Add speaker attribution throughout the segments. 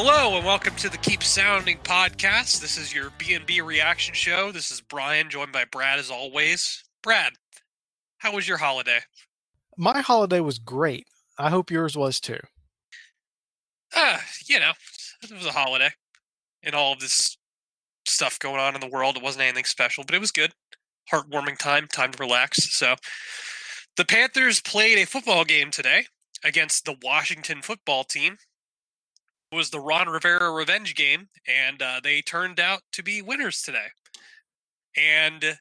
Speaker 1: Hello and welcome to the Keep Pounding podcast. This is your B&B reaction show. This is Brian joined by Brad as always. Brad, how was your holiday?
Speaker 2: My holiday was great. I hope yours was too.
Speaker 1: Ah, you know, it was a holiday. And all of this stuff going on in the world, it wasn't anything special, but it was good. Heartwarming time, time to relax. So, the Panthers played a football game today against the Washington football team. Was the Ron Rivera revenge game, and uh, they turned out to be winners today. And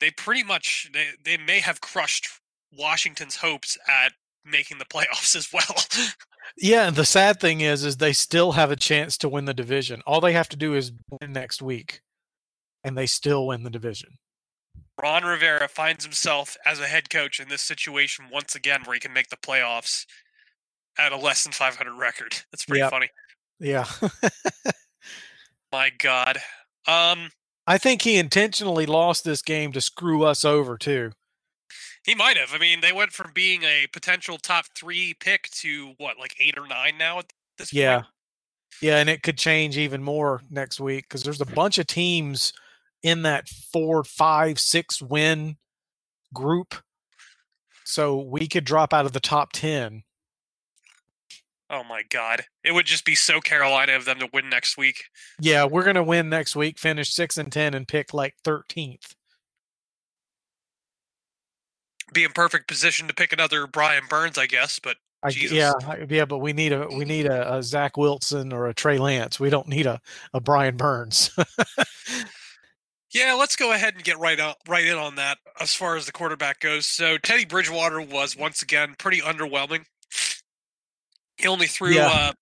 Speaker 1: they pretty much they, they may have crushed Washington's hopes at making the playoffs as well.
Speaker 2: Yeah, and the sad thing is is they still have a chance to win the division. All they have to do is win next week and they still win the division.
Speaker 1: Ron Rivera finds himself as a head coach in this situation once again where he can make the playoffs at a less than 500 record. That's pretty
Speaker 2: Yep.
Speaker 1: funny.
Speaker 2: Yeah.
Speaker 1: My God. Um,
Speaker 2: I think he intentionally lost this game to screw us over too.
Speaker 1: he might have. I mean, they went from being a potential top three pick to what, like eight or nine now at this
Speaker 2: Yeah.
Speaker 1: point.
Speaker 2: Yeah, and it could change even more next week because there's a bunch of teams in that four, five, six win group. So we could drop out of the top 10.
Speaker 1: Oh my God. It would just be so Carolina of them to win next week.
Speaker 2: Yeah, we're going to win next week, finish 6 and 10 and pick like 13th.
Speaker 1: Be in perfect position to pick another Brian Burns, I guess. But
Speaker 2: I, yeah, yeah, but we need a we need a, a Zach Wilson or a Trey Lance. We don't need a, a Brian Burns.
Speaker 1: Yeah, let's go ahead and get right on, right in on that as far as the quarterback goes. So Teddy Bridgewater was once again pretty underwhelming. He only threw
Speaker 2: Yeah.
Speaker 1: uh,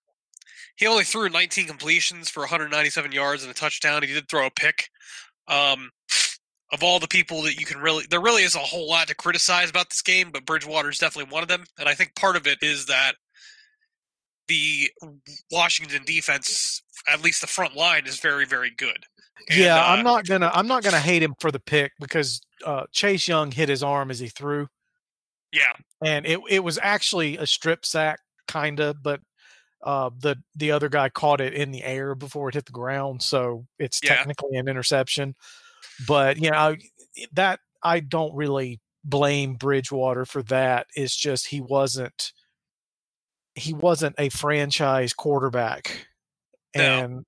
Speaker 1: he only threw 19 completions for 197 yards and a touchdown. He did throw a pick. Um, of all the people that you can really, there really is a whole lot to criticize about this game, but Bridgewater is definitely one of them. And I think part of it is that the Washington defense, at least the front line, is very, very good. And,
Speaker 2: yeah,
Speaker 1: uh,
Speaker 2: I'm not gonna I'm not gonna hate him for the pick because uh, Chase Young hit his arm as he threw,
Speaker 1: Yeah,
Speaker 2: and it it was actually a strip sack kinda, but uh, the the other guy caught it in the air before it hit the ground, so it's
Speaker 1: Yeah.
Speaker 2: technically an interception. But you know that I don't really blame Bridgewater for that. It's just he wasn't he wasn't a franchise quarterback,
Speaker 1: No.
Speaker 2: and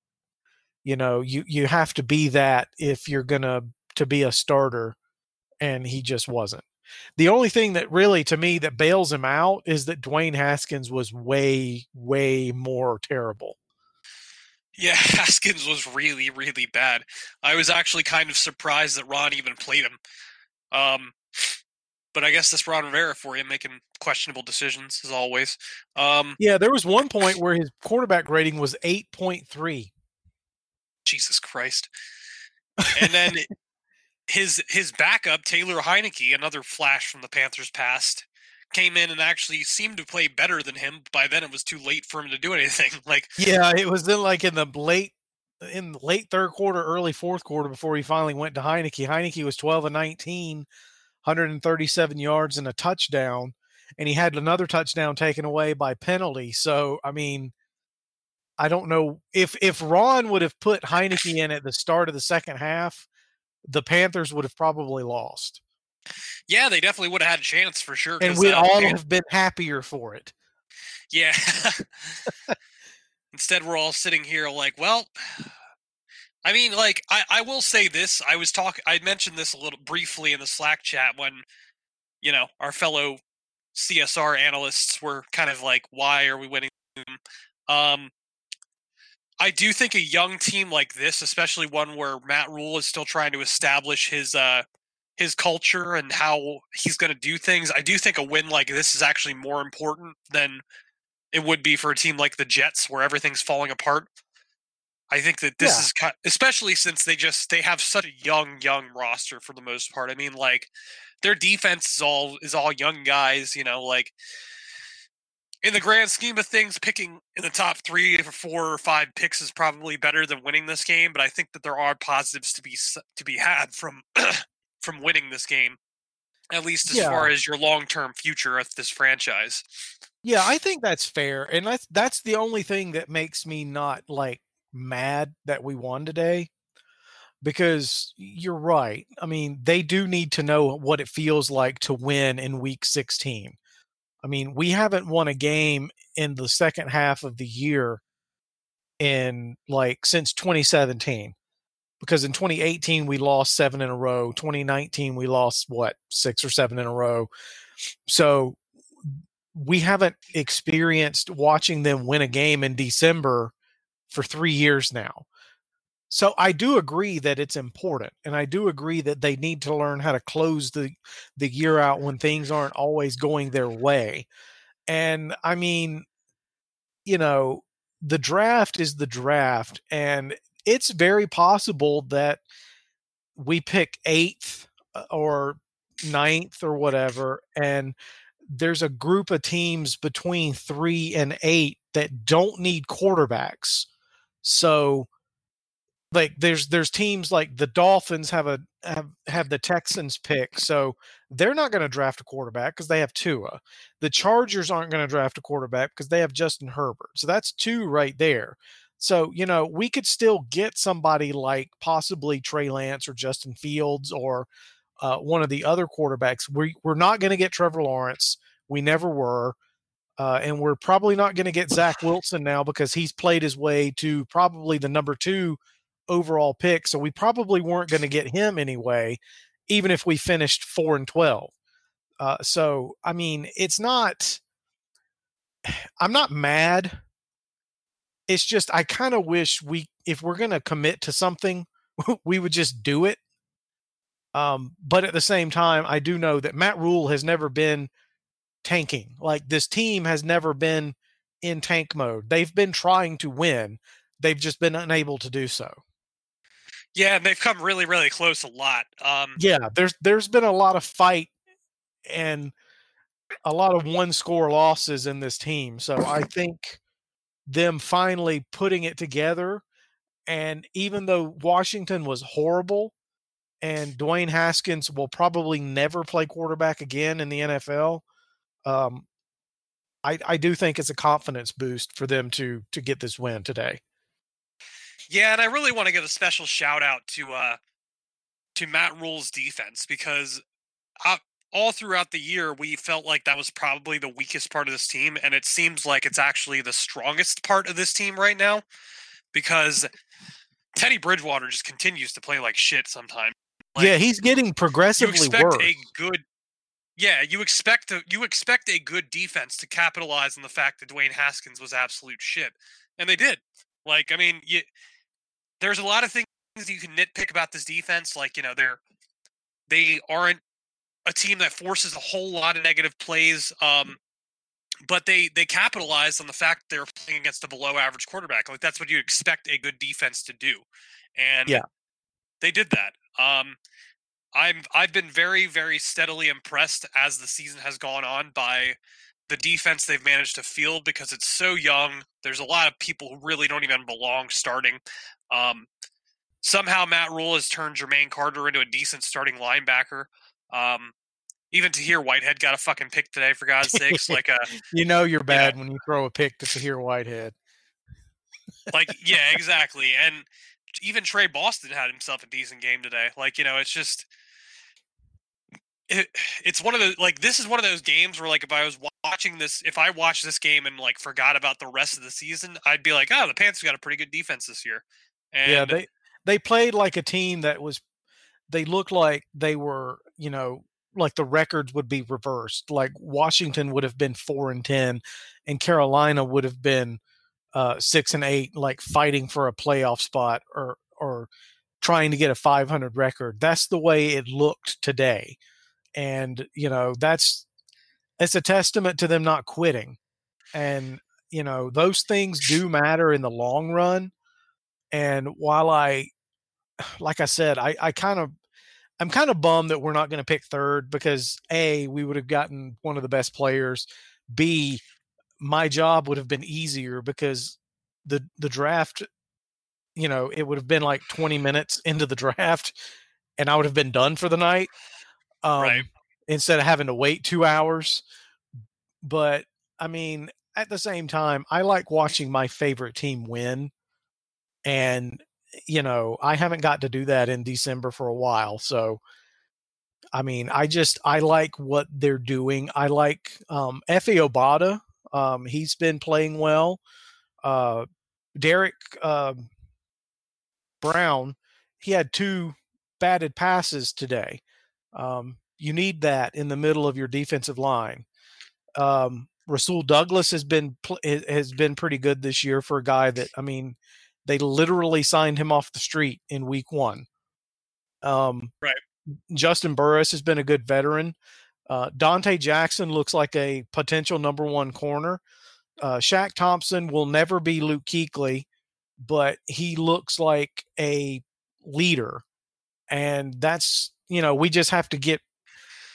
Speaker 2: you know you you have to be that if you're gonna to be a starter, and he just wasn't. The only thing that really to me that bails him out is that Dwayne Haskins was way way more terrible.
Speaker 1: Yeah, Haskins was really, really bad. I was actually kind of surprised that Ron even played him. Um, but I guess that's Ron Rivera for you, making questionable decisions as always. Um,
Speaker 2: Yeah, there was one point where his quarterback rating was eight point three.
Speaker 1: Jesus Christ. And then his his backup, Taylor Heinicke, another flash from the Panthers past, came in and actually seemed to play better than him. By then, it was too late for him to do anything. Like,
Speaker 2: Yeah, it was in like in the late in the late third quarter, early fourth quarter before he finally went to Heinicke. Heinicke was 12 and 19, 137 yards and a touchdown, and he had another touchdown taken away by penalty. So, I mean, I don't know if if Ron would have put Heinicke in at the start of the second half, the Panthers would have probably lost,
Speaker 1: yeah, they definitely would have had a chance for sure.
Speaker 2: And we'd
Speaker 1: uh,
Speaker 2: all
Speaker 1: Pan-
Speaker 2: have been happier for it.
Speaker 1: Yeah. Instead, we're all sitting here like, well, I mean, like, I, I will say this. I was talking, I mentioned this a little briefly in the Slack chat when, you know, our fellow CSR analysts were kind of like, why are we winning? Um, I do think a young team like this, especially one where Matt Rhule is still trying to establish his uh his culture and how he's going to do things. I do think a win like this is actually more important than it would be for a team like the Jets where everything's falling apart. I think that this
Speaker 2: Yeah.
Speaker 1: is kind especially since they just they have such a young young roster for the most part. I mean, like their defense is all is all young guys. You know, like in the grand scheme of things, picking in the top three or four or five picks is probably better than winning this game. But I think that there are positives to be to be had from from winning this game, at least as
Speaker 2: Yeah.
Speaker 1: far as your long term future of this franchise.
Speaker 2: Yeah, I think that's fair, and that's that's the only thing that makes me not like mad that we won today. Because you're right. I mean, they do need to know what it feels like to win in week 16. I mean, we haven't won a game in the second half of the year in like since 2017. Because in 2018 we lost 7 in a row, 2019 we lost what, 6 or 7 in a row. So we haven't experienced watching them win a game in December for three years now. So I do agree that it's important, and I do agree that they need to learn how to close the the year out when things aren't always going their way. And I mean, you know, the draft is the draft, and it's very possible that we pick eighth uh, or ninth or whatever, and there's a group of teams between three and eight that don't need quarterbacks. So like there's there's teams like the Dolphins have a have have the Texans pick, so they're not going to draft a quarterback because they have Tua. The Chargers aren't going to draft a quarterback because they have Justin Herbert. So that's two right there. So you know we could still get somebody like possibly Trey Lance or Justin Fields or uh, one of the other quarterbacks. We we're not going to get Trevor Lawrence. We never were. Uh, and we're probably not going to get Zach Wilson now because he's played his way to probably the number two overall pick. So we probably weren't going to get him anyway, even if we finished four and 12. Uh, so, I mean, it's not, I'm not mad. It's just, I kind of wish we, if we're going to commit to something, we would just do it. Um, but at the same time, I do know that Matt Rhule has never been tanking. Like this team has never been in tank mode. They've been trying to win. They've just been unable to do so.
Speaker 1: Yeah, and they've come really, really close a lot. Um,
Speaker 2: Yeah, there's there's been a lot of fight and a lot of one score losses in this team. So I think them finally putting it together and even though Washington was horrible and Dwayne Haskins will probably never play quarterback again in the NFL, um, I, I do think it's a confidence boost for them to to get this win today.
Speaker 1: Yeah, and I really want to give a special shout out to uh to Matt Rhule's defense because uh, all throughout the year we felt like that was probably the weakest part of this team, and it seems like it's actually the strongest part of this team right now because Teddy Bridgewater just continues to play like shit sometimes. Like,
Speaker 2: yeah, he's getting
Speaker 1: you
Speaker 2: progressively
Speaker 1: expect
Speaker 2: worse.
Speaker 1: a good yeah you expect a, you expect a good defense to capitalize on the fact that Dwayne Haskins was absolute shit and they did like i mean you, there's a lot of things you can nitpick about this defense like you know they're they aren't a team that forces a whole lot of negative plays um but they they capitalized on the fact that they're playing against a below average quarterback like that's what you expect a good defense to do and
Speaker 2: Yeah.
Speaker 1: they did that um I'm I've been very very steadily impressed as the season has gone on by the defense they've managed to field because it's so young. There's a lot of people who really don't even belong starting. Um, somehow Matt Rhule has turned Jermaine Carter into a decent starting linebacker. Um, even Tahir Whitehead got a fucking pick today for God's sakes. Like uh
Speaker 2: you know you're bad when you throw a pick to Tahir Whitehead.
Speaker 1: like yeah, exactly. And even Tre Boston had himself a decent game today. Like, you know, it's just it, it's one of the like this is one of those games where like if I was watching this if I watched this game and like forgot about the rest of the season, I'd be like, "Oh, the Panthers got a pretty good defense this year." And
Speaker 2: yeah, they they played like a team that was they looked like they were, you know, like the records would be reversed. Like Washington would have been 4 and 10 and Carolina would have been uh 6 and 8 like fighting for a playoff spot or or trying to get a 500 record. That's the way it looked today. And, you know, that's it's a testament to them not quitting. And, you know, those things do matter in the long run And while I, like I said, I, I kind of, I'm kind of bummed that we're not going to pick third because A, we would have gotten one of the best players. B, my job would have been easier because the the draft, you know, it would have been like 20 minutes into the draft and I would have been done for the night. Um,
Speaker 1: Right.
Speaker 2: instead of having to wait two hours. But I mean, at the same time, I like watching my favorite team win. And, you know, I haven't got to do that in December for a while. So, I mean, I just, I like what they're doing. I like um, Efe Obada. Um, he's been playing well. Uh, Derrick um Brown, he had two batted passes today. Um, you need that in the middle of your defensive line. Um, Rasul Douglas has been has been pretty good this year for a guy that I mean, they literally signed him off the street in week one. Um,
Speaker 1: Right.
Speaker 2: Juston Burris has been a good veteran. Uh, Donte Jackson looks like a potential number one corner. Uh, Shaq Thompson will never be Luke Kuechly, but he looks like a leader, and that's you know we just have to get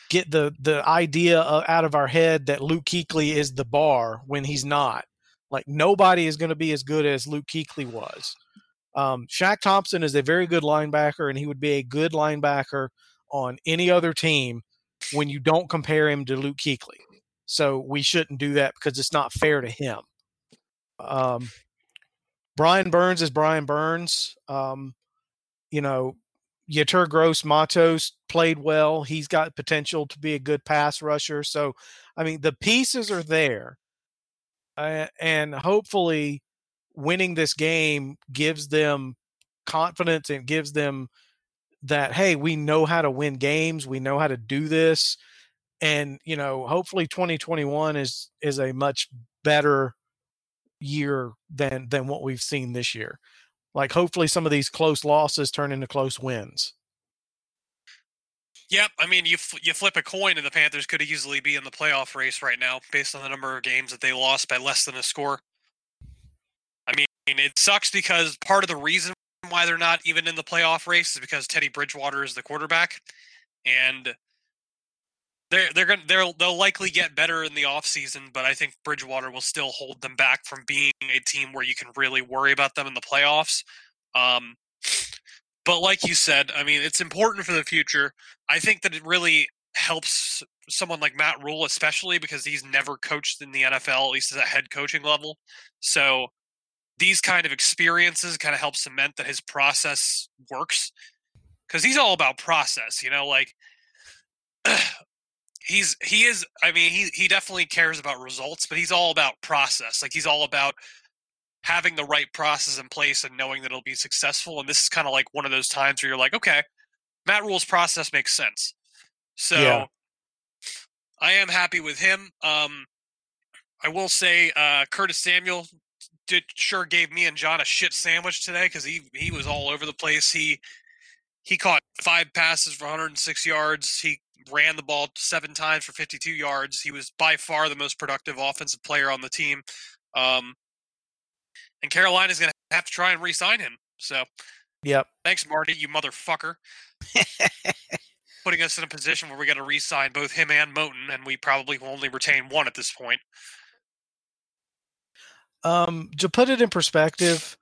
Speaker 2: get the the idea uh, out of our head that Luke Kuechly is the bar when he's not. Like nobody is going to be as good as Luke Kuechly was. Um, Shaq Thompson is a very good linebacker, and he would be a good linebacker on any other team when you don't compare him to Luke Kuechly. So we shouldn't do that because it's not fair to him. Um, Brian Burns is Brian Burns. Um, you know, Yetur Gross-Matos played well. He's got potential to be a good pass rusher. So, I mean, the pieces are there. Uh, and hopefully, winning this game gives them confidence and gives them that, hey, we know how to win games. We know how to do this. And, you know, hopefully 2021 is is a much better year than than what we've seen this year. Like hopefully some of these close losses turn into close wins.
Speaker 1: Yep, I mean you f- you flip a coin and the Panthers could easily be in the playoff race right now based on the number of games that they lost by less than a score. I mean, it sucks because part of the reason why they're not even in the playoff race is because Teddy Bridgewater is the quarterback and they're they're going they'll they'll likely get better in the offseason, but I think Bridgewater will still hold them back from being a team where you can really worry about them in the playoffs. Um but like you said, I mean, it's important for the future. I think that it really helps someone like Matt Rhule, especially because he's never coached in the NFL, at least at a head coaching level. So these kind of experiences kind of help cement that his process works because he's all about process, you know, like he's he is I mean he he definitely cares about results, but he's all about process. Like he's all about having the right process in place and knowing that it'll be successful. And this is kind of like one of those times where you're like, okay, Matt Rhule's process makes sense. So
Speaker 2: Yeah.
Speaker 1: I am happy with him. Um, I will say uh, Curtis Samuel did sure gave me and John a shit sandwich today because he he was all over the place. He he caught five passes for 106 yards. He ran the ball seven times for 52 yards. He was by far the most productive offensive player on the team. Um, and Carolina's going to have to try and re-sign him. So
Speaker 2: Yep.
Speaker 1: thanks, Marty, you motherfucker, putting us in a position where we got to re-sign both him and Moton, and we probably will only retain one at this point.
Speaker 2: Um, to put it in perspective,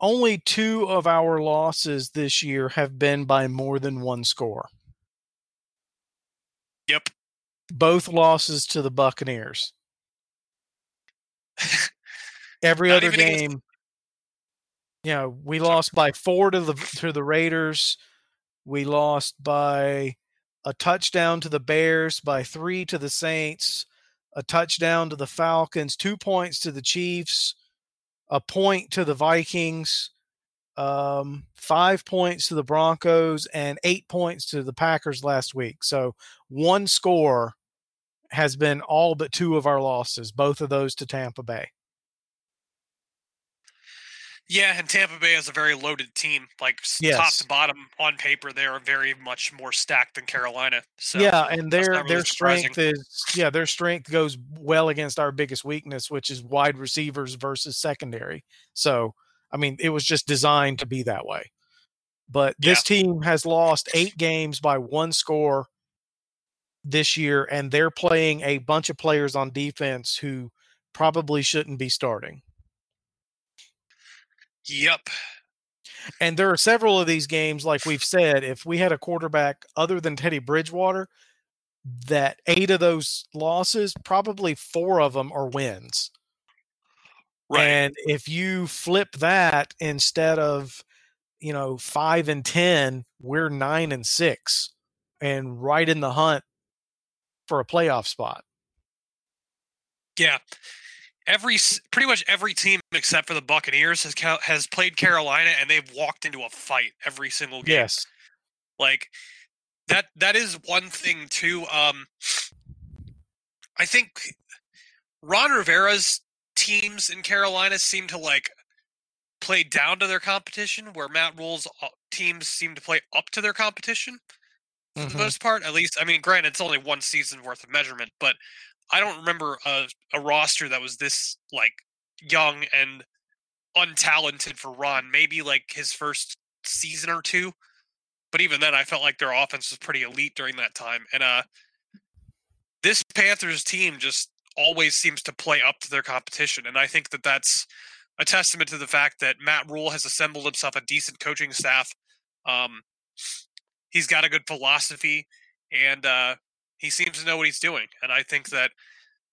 Speaker 2: only two of our losses this year have been by more than one score.
Speaker 1: Yep.
Speaker 2: Both losses to the Buccaneers. Every
Speaker 1: Not
Speaker 2: other
Speaker 1: even against-
Speaker 2: game, you know, we lost by four to the to the Raiders. We lost by a touchdown to the Bears, by three to the Saints, a touchdown to the Falcons, two points to the Chiefs, a point to the Vikings, um, five points to the Broncos, and eight points to the Packers last week. So one score has been all but two of our losses, both of those to Tampa Bay.
Speaker 1: Yeah, and Tampa Bay is a very loaded team. Like s- top to bottom on paper, they are very much more stacked than Carolina. So
Speaker 2: yeah, and their
Speaker 1: really
Speaker 2: their strength is yeah, their strength goes well against our biggest weakness, which is wide receivers versus secondary. So, I mean, it was just designed to be that way. But this team has lost eight games by one score this year, and they're playing a bunch of players on defense who probably shouldn't be starting.
Speaker 1: Yep.
Speaker 2: And there are several of these games, like we've said, if we had a quarterback other than Teddy Bridgewater, that eight of those losses, probably four of them are wins.
Speaker 1: Right.
Speaker 2: And if you flip that instead of, you know, five and 10, we're nine and six and right in the hunt for a playoff spot.
Speaker 1: Yeah. Every pretty much every team except for the Buccaneers has has played Carolina and they've walked into a fight every single game.
Speaker 2: Yes.
Speaker 1: Like that that is one thing too. Um I think Ron Rivera's teams in Carolina seem to like play down to their competition, where Matt Rhule's uh, teams seem to play up to their competition for the
Speaker 2: Mhm.
Speaker 1: most part. At least, I mean, granted, it's only one season worth of measurement, but I don't remember a, a roster that was this like young and untalented for Ron. Maybe like his first season or two, but even then, I felt like their offense was pretty elite during that time. And uh, this Panthers team just always seems to play up to their competition, and I think that that's a testament to the fact that Matt Rhule has assembled himself a decent coaching staff. Um, he's got a good philosophy, and uh, he seems to know what he's doing. And I think that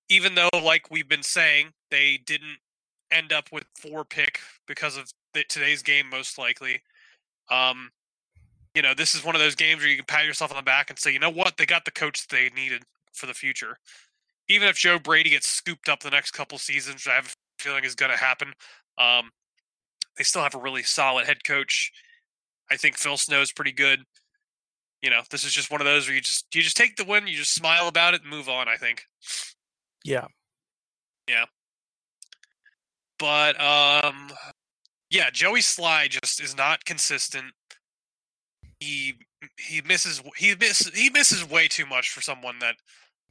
Speaker 1: even though, like we've been saying, they didn't end up with four pick because of the, today's game, most likely. Um, you know, this is one of those games where you can pat yourself on the back and say, you know what, they got the coach they needed for the future. Even if Joe Brady gets scooped up the next couple seasons, I have a feeling is going to happen, um, they still have a really solid head coach. I think Phil Snow's pretty good. You know, this is just one of those where you just you just take the win, you just smile about it, and move on. I think.
Speaker 2: Yeah. Yeah.
Speaker 1: But um yeah, Joey Slye just is not consistent. He he misses he miss he misses way too much for someone that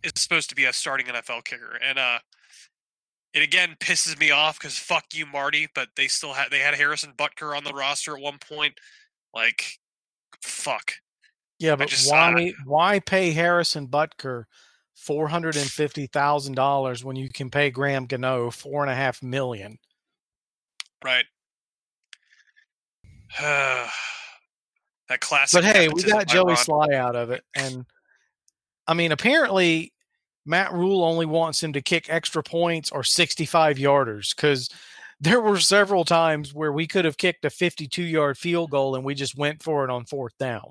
Speaker 1: is supposed to be a starting NFL kicker. And uh it again pisses me off because fuck you, Marty. But they still had they had Harrison Butker on the roster at one point. Like, fuck.
Speaker 2: Yeah, but why why pay Harrison Butker four hundred and fifty thousand dollars when you can pay Graham Gano four and a half million?
Speaker 1: Right. that classic.
Speaker 2: But hey, we got Joey. Slye out of it, and I mean, apparently Matt Rhule only wants him to kick extra points or sixty-five yarders because there were several times where we could have kicked a fifty-two yard field goal and we just went for it on fourth down.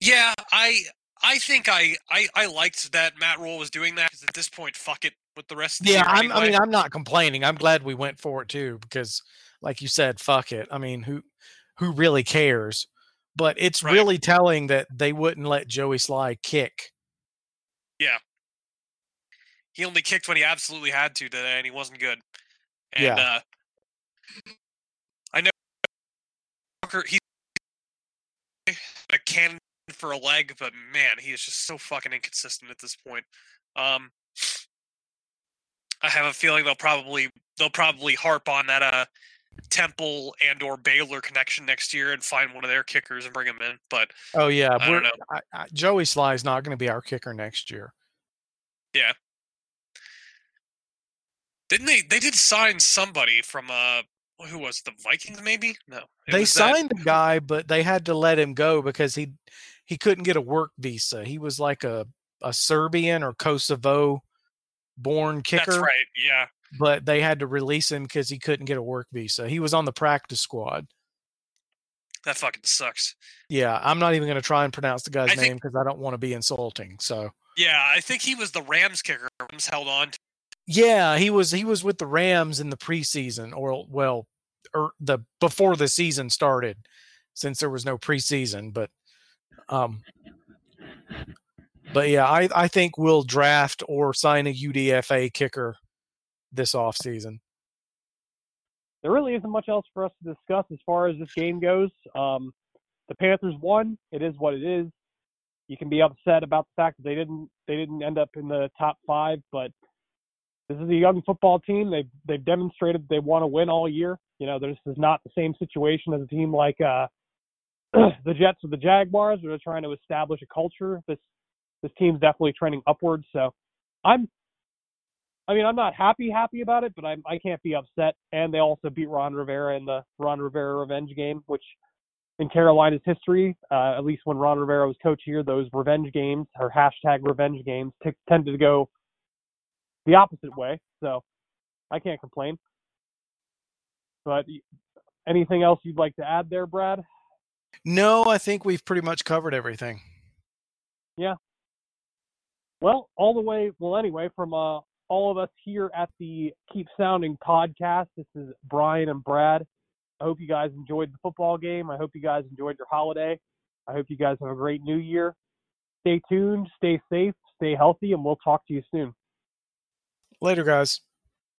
Speaker 1: Yeah, I I think I I, I liked that Matt Rhule was doing that because at this point, fuck it with the rest of the
Speaker 2: Yeah, I'm, I mean, I'm not complaining. I'm glad we went for it too because, like you said, fuck it. I mean, who who really cares? But it's
Speaker 1: Right.
Speaker 2: really telling that they wouldn't let Joey Slye kick.
Speaker 1: Yeah, he only kicked when he absolutely had to today, and he wasn't good. And
Speaker 2: Yeah.
Speaker 1: uh, I know he's a cannon for a leg, but man, he is just so fucking inconsistent at this point. Um, I have a feeling they'll probably they'll probably harp on that uh Temple and or Baylor connection next year and find one of their kickers and bring him in. But
Speaker 2: Oh yeah,
Speaker 1: I don't know.
Speaker 2: I, I, Joey Slye is not going to be our kicker next year. Yeah.
Speaker 1: Didn't they? They did sign somebody from uh who was it, the Vikings? Maybe no.
Speaker 2: they
Speaker 1: was that-
Speaker 2: signed the guy, but they had to let him go because he he couldn't get a work visa. He was like a a Serbian or Kosovo born kicker,
Speaker 1: That's right. Yeah.
Speaker 2: but they had to release him because he couldn't get a work visa. He was on the practice squad.
Speaker 1: That fucking sucks.
Speaker 2: Yeah, I'm not even going to try and pronounce the guy's
Speaker 1: I
Speaker 2: name because I don't want to be insulting. So
Speaker 1: Yeah, I think he was the Rams kicker. Rams held on. To.
Speaker 2: yeah, he was he was with the Rams in the preseason, or well, or the before the season started, since there was no preseason. But um, but yeah, I I think we'll draft or sign a UDFA kicker this offseason.
Speaker 3: there really isn't much else for us to discuss as far as this game goes. Um, the Panthers won. It is what it is. You can be upset about the fact that they didn't they didn't end up in the top five, but
Speaker 1: this is a young football team. They've they've demonstrated they want to win all year. You know, this is not the same situation as a team like uh, the Jets or the Jaguars, they're trying to establish a culture. This this team's definitely trending upwards. So I'm I mean, I'm not happy happy about it, but I'm I can't be upset. And they also beat Ron Rivera in the Ron Rivera revenge game, which in Carolina's history, uh, at least when Ron Rivera was coach here, those revenge games or hashtag revenge games t- tended to go the opposite way. So I can't complain. But anything else you'd like to add there, Brad?
Speaker 2: No, I think we've pretty much covered everything.
Speaker 1: Yeah. Well, all the way. Well, anyway, from uh, all of us here at the Keep Pounding podcast, this is Brian and Brad. I hope you guys enjoyed the football game. I hope you guys enjoyed your holiday. I hope you guys have a great new year. Stay tuned, stay safe, stay healthy, and we'll talk to you soon.
Speaker 2: Later, guys.